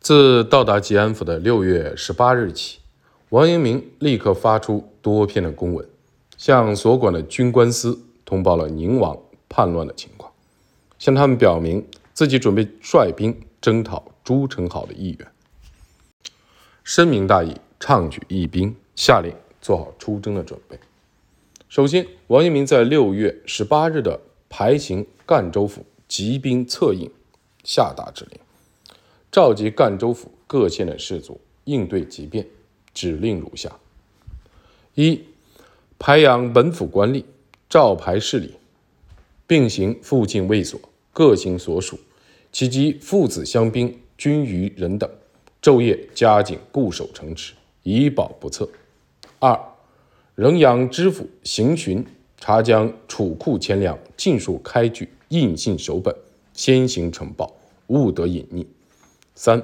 自到达吉安府的六月十八日起，王阳明立刻发出多篇的公文，向所管的军官司通报了宁王叛乱的情况，向他们表明自己准备率兵征讨朱宸濠的意愿。深明大义，倡举义兵，下令做好出征的准备。首先，王阳明在六月十八日的排行赣州府集兵策应，下达指令。召集赣州府各县的士卒应对急变，指令如下：一、排养本府官吏，召排事理，并行附近卫所，各行所属，其及父子乡兵均余人等，昼夜加紧固守城池，以保不测。二、仍阳知府行巡，查将储库钱粮尽数开具，印信守本，先行呈报，勿得隐匿。三，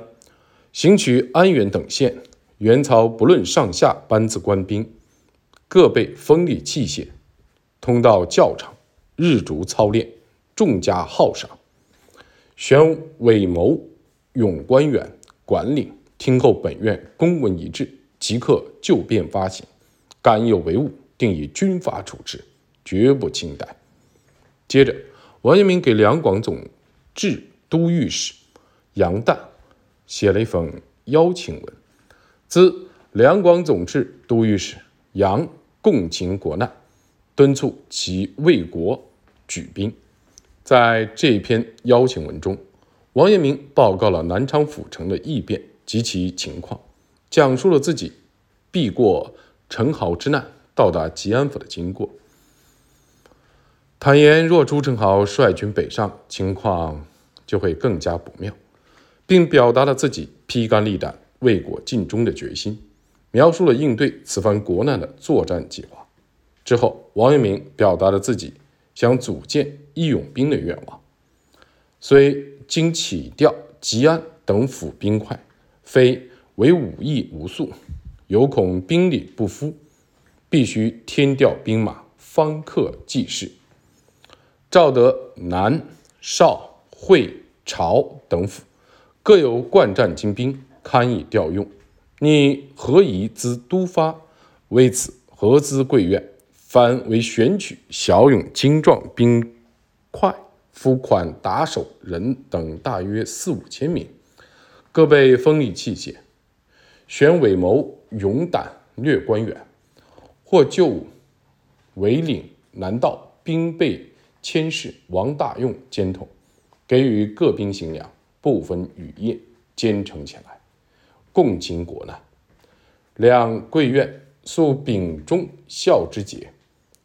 行取安远等县，元曹不论上下班子官兵，各备锋利器械，通到教场，日逐操练，众加号赏。选伪谋勇官员管领，听候本院公文一致，即刻就便发行。敢有违误，定以军法处置，绝不轻待。接着，王阳明给两广总制都御史杨旦。写了一封邀请文，自两广总制都御史杨共情国难，敦促其为国举兵。在这篇邀请文中，王阳明报告了南昌府城的异变及其情况，讲述了自己避过陈豪之难，到达吉安府的经过。坦言，若朱宸濠率军北上，情况就会更加不妙。并表达了自己披肝沥胆为国尽忠的决心，描述了应对此番国难的作战计划。之后，王阳明表达了自己想组建义勇兵的愿望。虽经起调吉安等府兵快，非为武艺无素，有恐兵力不敷，必须添调兵马，方克济事。赵德南、邵、会、朝等府。各有惯战精兵，堪以调用。你何以资督发？为此何资贵院？凡为选取骁勇精壮兵快、夫款打手人等，大约四五千名，各备锋利器械。选伪谋勇胆略官员，或就伪领南道兵备千事王大用兼统，给予各兵行粮。不分雨夜，兼程前来，共经国难。两贵院素秉忠孝之节，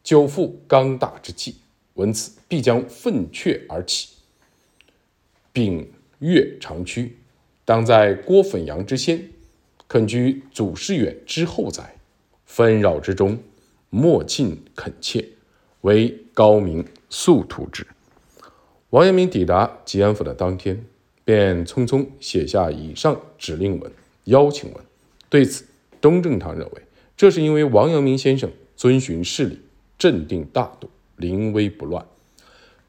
久负刚大之气，闻此必将奋阙而起。秉岳长驱，当在郭粉阳之先，肯居祖师远之后哉？纷扰之中，莫尽恳切，唯高明速图之。王阳明抵达吉安府的当天。便匆匆写下以上指令文、邀请文。对此，钟正堂认为，这是因为王阳明先生遵循事理，镇定大度，临危不乱。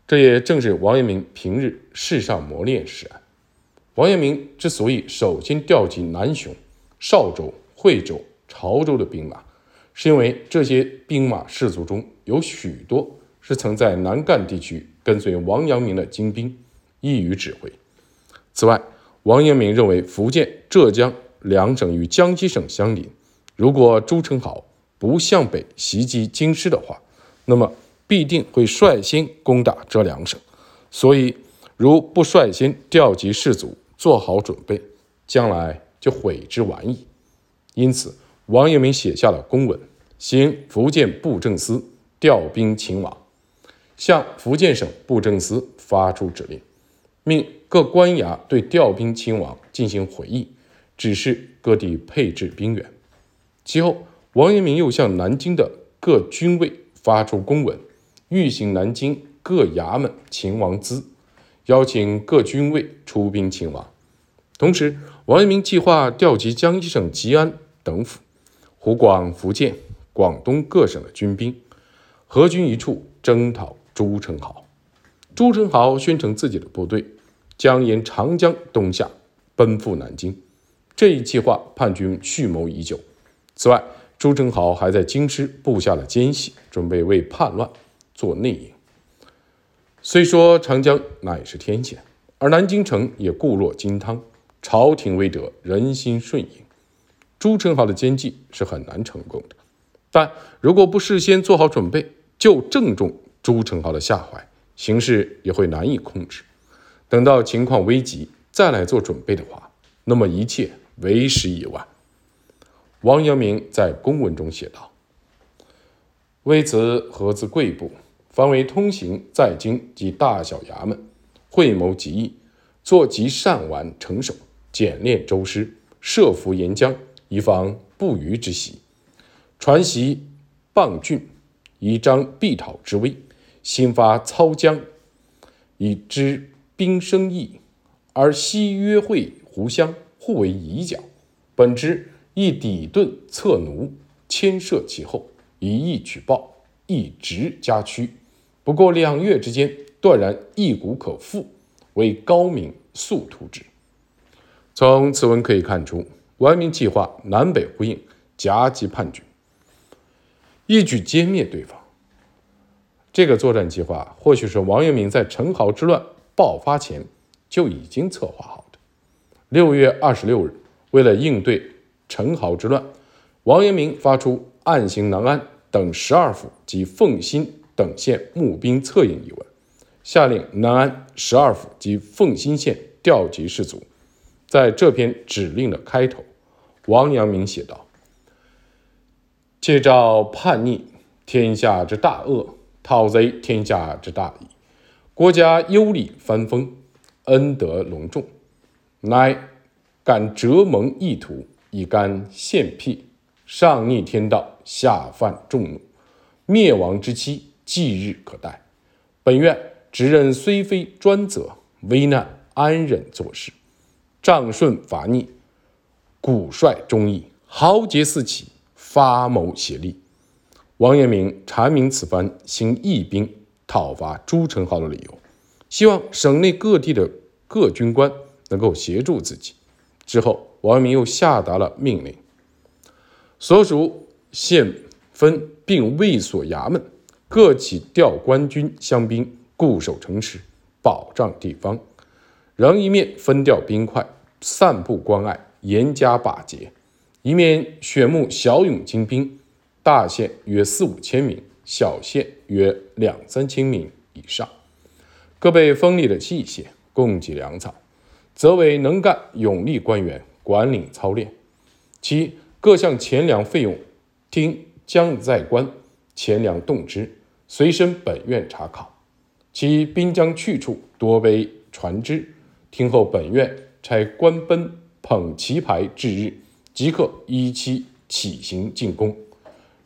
这也正是王阳明平日世上磨练使然。王阳明之所以首先调集南雄、邵州、惠州、潮州的兵马，是因为这些兵马士卒中有许多是曾在南赣地区跟随王阳明的精兵，易于指挥。此外，王阳明认为福建、浙江两省与江西省相邻，如果朱宸濠不向北袭击京师的话，那么必定会率先攻打这两省。所以，如不率先调集士卒，做好准备，将来就悔之晚矣。因此，王阳明写下了公文，行福建布政司调兵勤王，向福建省布政司发出指令。命各官衙对调兵亲王进行回议，指示各地配置兵员。其后，王阳明又向南京的各军卫发出公文，欲行南京各衙门勤王资，邀请各军卫出兵勤王。同时，王阳明计划调集江西省吉安等府、湖广、福建、广东各省的军兵，合军一处征讨朱宸濠。朱宸濠宣称自己的部队将沿长江东下，奔赴南京。这一计划，叛军蓄谋已久。此外，朱宸濠还在京师布下了奸细，准备为叛乱做内应。虽说长江乃是天险，而南京城也固若金汤，朝廷未得人心顺应，朱宸濠的奸计是很难成功的。但如果不事先做好准备，就正中朱宸濠的下怀，形势也会难以控制。等到情况危急再来做准备的话，那么一切为时已晚。王阳明在公文中写道：“为此，合自贵部，方为通行在京及大小衙门，会谋极议，作极善完成手，简练周师，设伏沿江，以防不虞之袭。传习傍郡，以彰必讨之威；新发操江，以知兵生义，而西约会胡乡，互为夷角。本之。”亦抵盾策奴，牵涉其后，以义取暴，一直加屈。不过两月之间，断然一股可复，为高明速图之。从此文可以看出，王明计划南北呼应，夹击叛军，一举歼灭对方。这个作战计划，或许是王阳明在陈豪之乱爆发前就已经策划好的。六月二十六日，为了应对。陈豪之乱，王阳明发出暗行南安等十二府及奉新等县募兵策应一文，下令南安十二府及奉新县调集士卒。在这篇指令的开头，王阳明写道：“借照叛逆，天下之大恶；讨贼，天下之大义。国家优礼藩封，恩德隆重，乃敢折蒙意图。”以干献辟，上逆天道，下犯众怒，灭亡之期，即日可待。本院职任虽非专责，危难安忍做事，仗顺伐逆，古帅忠义，豪杰四起，发谋协力。王阳明阐明此番行义兵讨伐朱宸濠的理由，希望省内各地的各军官能够协助自己。之后。王阳明又下达了命令，所属县分并卫所衙门各起调官军乡兵固守城池，保障地方；仍一面分调兵块，散布关隘，严加把节；一面选募骁勇精兵，大县约四五千名，小县约两三千名以上，各备锋利的器械，供给粮草，则为能干勇力官员。管理操练，其各项钱粮费用，听将在官钱粮动之，随身本院查考。其兵将去处，多为船只，听候本院差官奔捧旗牌至日，即刻依期起行进攻。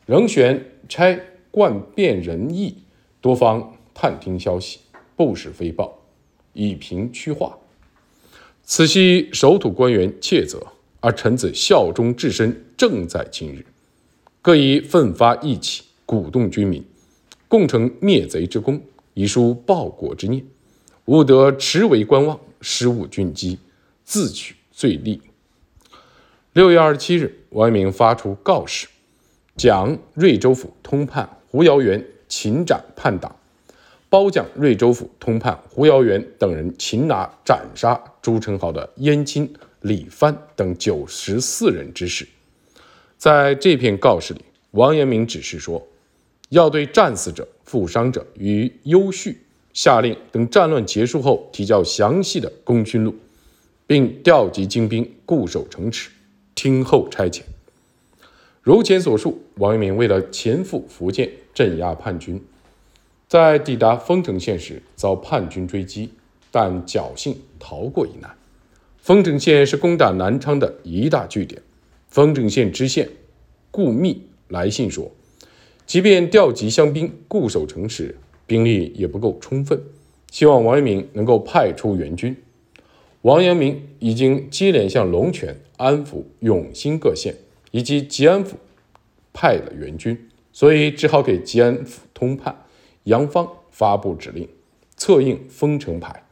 仍选差贯遍人意，多方探听消息，不时飞报，以平区化。此系守土官员切责，而臣子效忠至深，正在今日。各以奋发义气，鼓动军民，共成灭贼之功，以书报国之念。勿得迟为观望，失误军机，自取罪利。六月二十七日，王阳明发出告示，将瑞州府通判胡尧元擒斩叛党。褒奖瑞州府通判胡尧元等人擒拿斩杀朱宸濠的燕青、李藩等九十四人之事。在这篇告示里，王阳明指示说，要对战死者、负伤者予以优恤，下令等战乱结束后提交详细的功勋录，并调集精兵固守城池，听候差遣。如前所述，王阳明为了前赴福建镇压叛军。在抵达丰城县时，遭叛军追击，但侥幸逃过一难。丰城县是攻打南昌的一大据点。丰城县知县顾密来信说，即便调集乡兵固守城池，兵力也不够充分，希望王阳明能够派出援军。王阳明已经接连向龙泉、安抚、永兴各县以及吉安府派了援军，所以只好给吉安府通判。杨芳发布指令，策应封城牌，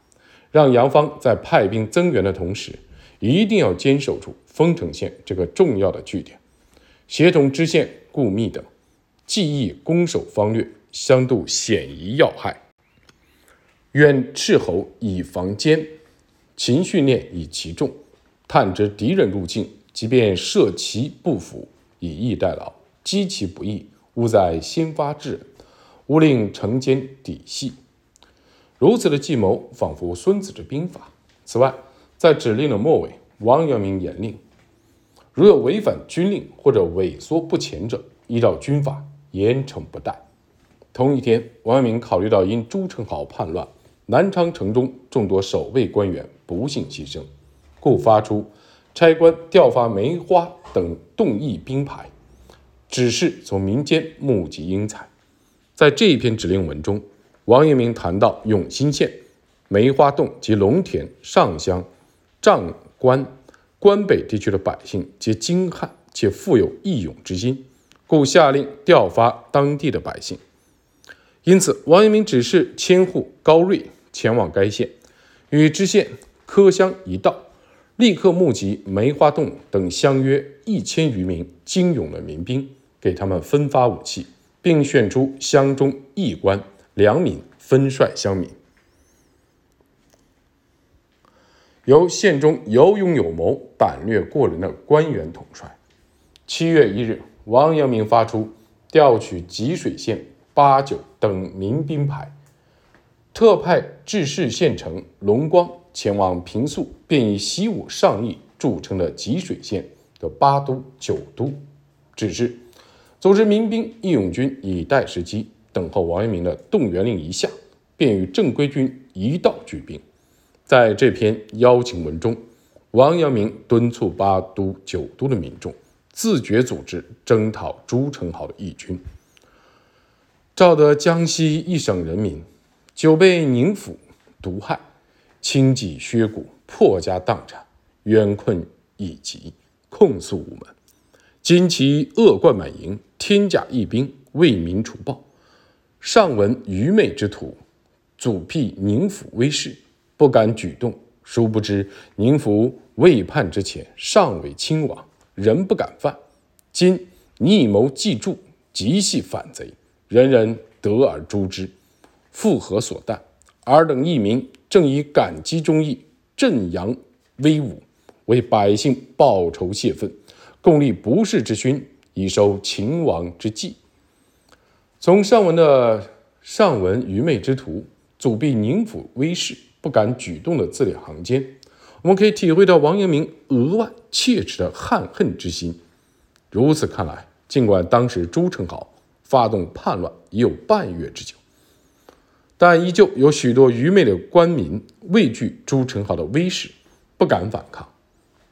让杨芳在派兵增援的同时，一定要坚守住丰城县这个重要的据点，协同知县顾密等，既议攻守方略，相度险夷要害。愿斥候以防奸，勤训练以其众，探知敌人入境，即便设其不服，以逸待劳，击其不意，勿在先发制人，勿令城坚底细。如此的计谋，仿佛孙子之兵法。此外，在指令的末尾，王阳明严令：如有违反军令或者萎缩不前者，依照军法严惩不贷。同一天，王阳明考虑到因朱宸濠叛乱，南昌城中众多守卫官员不幸牺牲，故发出差官调发梅花等动议兵牌，指示从民间募集英才。在这一篇指令文中，王阳明谈到永兴县。梅花洞及龙田、上乡、丈关、关北地区的百姓皆精悍且富有义勇之心，故下令调发当地的百姓。因此，王阳明指示千户高瑞前往该县，与知县柯乡一道，立刻募集梅花洞等乡约一千余名精勇的民兵，给他们分发武器，并选出乡中义官良民分率乡民。由县中有勇有谋、胆略过人的官员统帅。七月一日，王阳明发出调取吉水县八九等民兵牌，特派治事县城龙光前往平素便以习武上义著称的吉水县的八都、九都，指示组织民兵义勇军以待时机，等候王阳明的动员令一下，便与正规军一道举兵。在这篇邀请文中，王阳明敦促八都、九都的民众自觉组织征讨朱宸濠的义军。照得江西一省人民久被宁府毒害，轻己削骨，破家荡产，冤困已极，控诉无门。今其恶贯满盈，天甲义兵，为民除暴。上闻愚昧之徒，阻辟宁府威势。不敢举动，殊不知宁府未叛之前尚未亲王，人不敢犯。今逆谋既著，极系反贼，人人得而诛之，复何所惮？尔等一民正以感激忠义，振扬威武，为百姓报仇泄愤，共立不世之勋，以收秦王之计。从上文的上文愚昧之徒，阻避宁府威势。不敢举动的字里行间，我们可以体会到王阳明额外切齿的憾恨之心。如此看来，尽管当时朱宸濠发动叛乱已有半月之久，但依旧有许多愚昧的官民畏惧朱宸濠的威势，不敢反抗。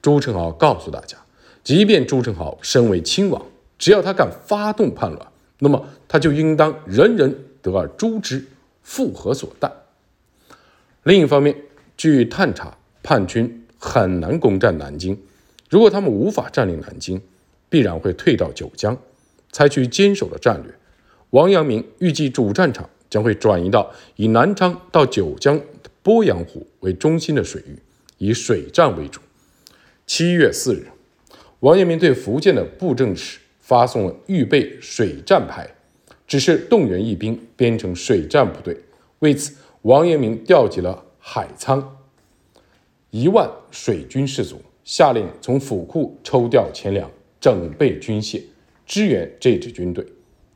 朱宸濠告诉大家，即便朱宸濠身为亲王，只要他敢发动叛乱，那么他就应当人人得而诛之，复何所惮？另一方面，据探查，叛军很难攻占南京。如果他们无法占领南京，必然会退到九江，采取坚守的战略。王阳明预计主战场将会转移到以南昌到九江鄱阳湖为中心的水域，以水战为主。七月四日，王阳明对福建的布政使发送了预备水战牌，指示动员义兵编成水战部队。为此。王阳明调集了海沧一万水军士卒，下令从府库抽调钱粮，整备军械，支援这支军队。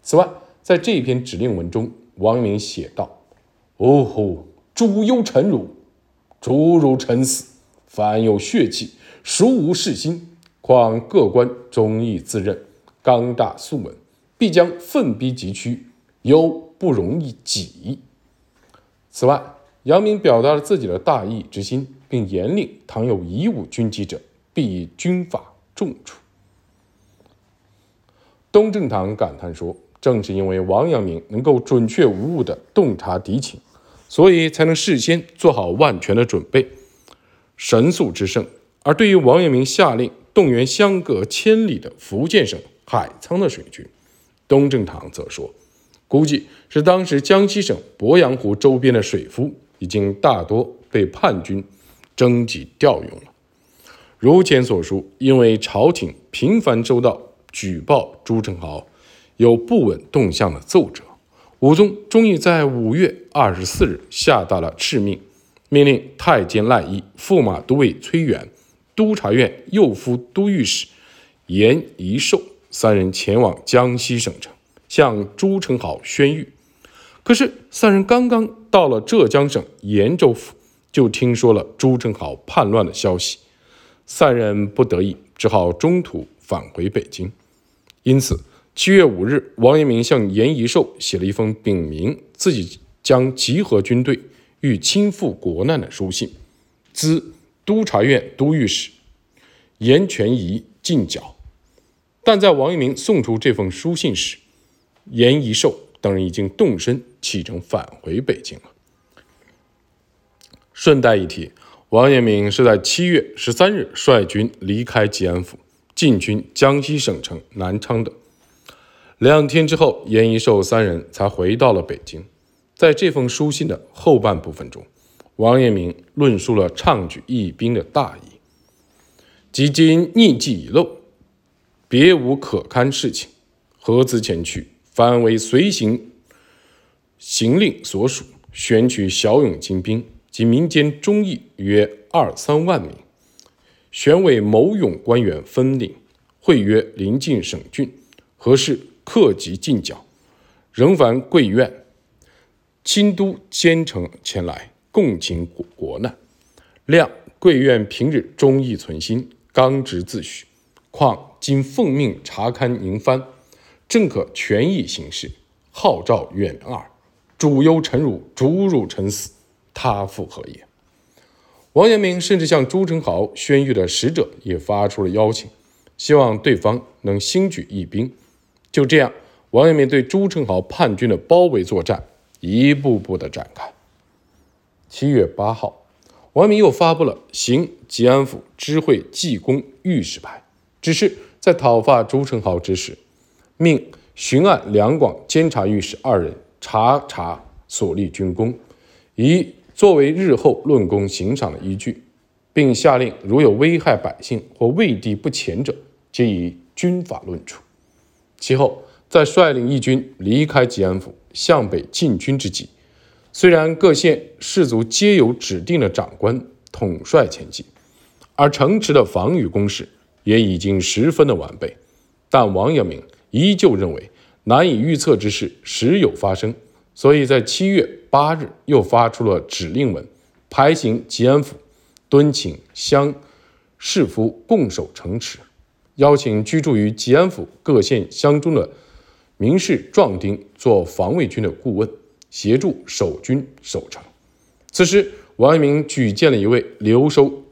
此外，在这篇指令文中，王阳明写道：“呜呼，主忧臣辱，主辱臣死，凡有血气，孰无事心？况各官忠义自任，刚大肃稳，必将奋逼急趋，忧不容易己。”此外，杨明表达了自己的大义之心，并严令倘有以武军机者，必以军法重处。东正堂感叹说：“正是因为王阳明能够准确无误地洞察敌情，所以才能事先做好万全的准备，神速之胜。而对于王阳明下令动员相隔千里的福建省海沧的水军，东正堂则说。”估计是当时江西省鄱阳湖周边的水夫已经大多被叛军征集调用了。如前所述，因为朝廷频繁收到举报朱宸濠有不稳动向的奏折，武宗终于在五月二十四日下达了敕命，命令太监赖义、驸马都尉崔远、督察院右副都御史严宜寿三人前往江西省城，向朱宸濠宣谕。可是，三人刚刚到了浙江省延州府，就听说了朱宸濠叛乱的消息。三人不得已，只好中途返回北京。因此，七月五日，王阳明向严宜寿写了一封禀明自己将集合军队欲亲赴国难的书信，兹督察院都御史严权宜进剿。但在王阳明送出这封书信时，严宜寿等人已经动身启程返回北京了。顺带一提。王阳明是在七月十三日率军离开吉安府，进军江西省城南昌的。两天之后，严一寿三人才回到了北京。在这封书信的后半部分中，王阳明论述了倡举义兵的大义。即今逆计已露，别无可堪事情，何资前去？反为随行行令所属，选取骁勇精兵。及民间忠义约二三万名，选委某勇官员分领，会约临近省郡，何事克级进剿，仍凡贵院、亲都兼程前来，共情国国难。谅贵院平日忠义存心，刚直自诩，况今奉命查勘宁藩，正可权益行事，号召远二，主忧臣辱，主辱臣死。他复何也？王阳明甚至向朱宸濠宣谕的使者也发出了邀请，希望对方能兴举义兵。就这样，王阳明对朱宸濠叛军的包围作战一步步的展开。七月八号，王阳明又发布了行吉安府知会济公御史牌，只是在讨伐朱宸濠之时，命巡按两广监察御史二人查查所立军功，以。作为日后论功行赏的依据，并下令如有危害百姓或畏敌不前者，皆以军法论处。其后，在率领义军离开吉安府，向北进军之际，虽然各县士卒皆有指定的长官统帅前进，而城池的防御工事也已经十分的完备，但王阳明依旧认为难以预测之事时有发生。所以在七月八日，又发出了指令文，排行吉安府，敦请乡士夫共守城池，邀请居住于吉安府各县乡中的名士壮丁做防卫军的顾问，协助守军守城。此时，王阳明举荐了一位留守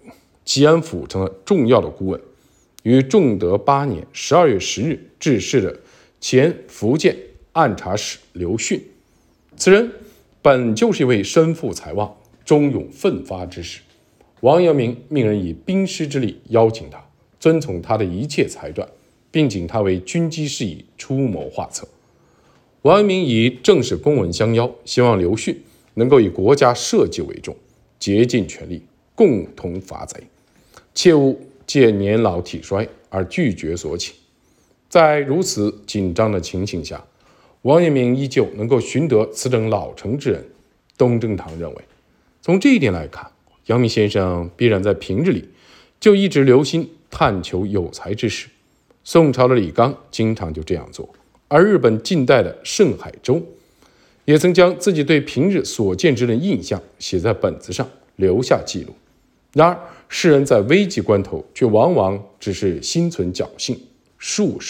吉安府城的重要的顾问，于正德八年十二月十日致仕的前福建按察使刘训。此人本就是一位身负才望、忠勇奋发之士。王阳明命人以兵师之力邀请他，遵从他的一切裁断，并请他为军机事宜出谋划策。王阳明以正式公文相邀，希望刘训能够以国家社稷为重，竭尽全力共同伐贼，切勿借年老体衰而拒绝所请。在如此紧张的情形下，王阳明依旧能够寻得此等老成之人，东正堂认为，从这一点来看，阳明先生必然在平日里就一直留心探求有才之士。宋朝的李纲经常就这样做，而日本近代的盛海舟也曾将自己对平日所见之人印象写在本子上，留下记录。然而，世人在危急关头却往往只是心存侥幸，束手。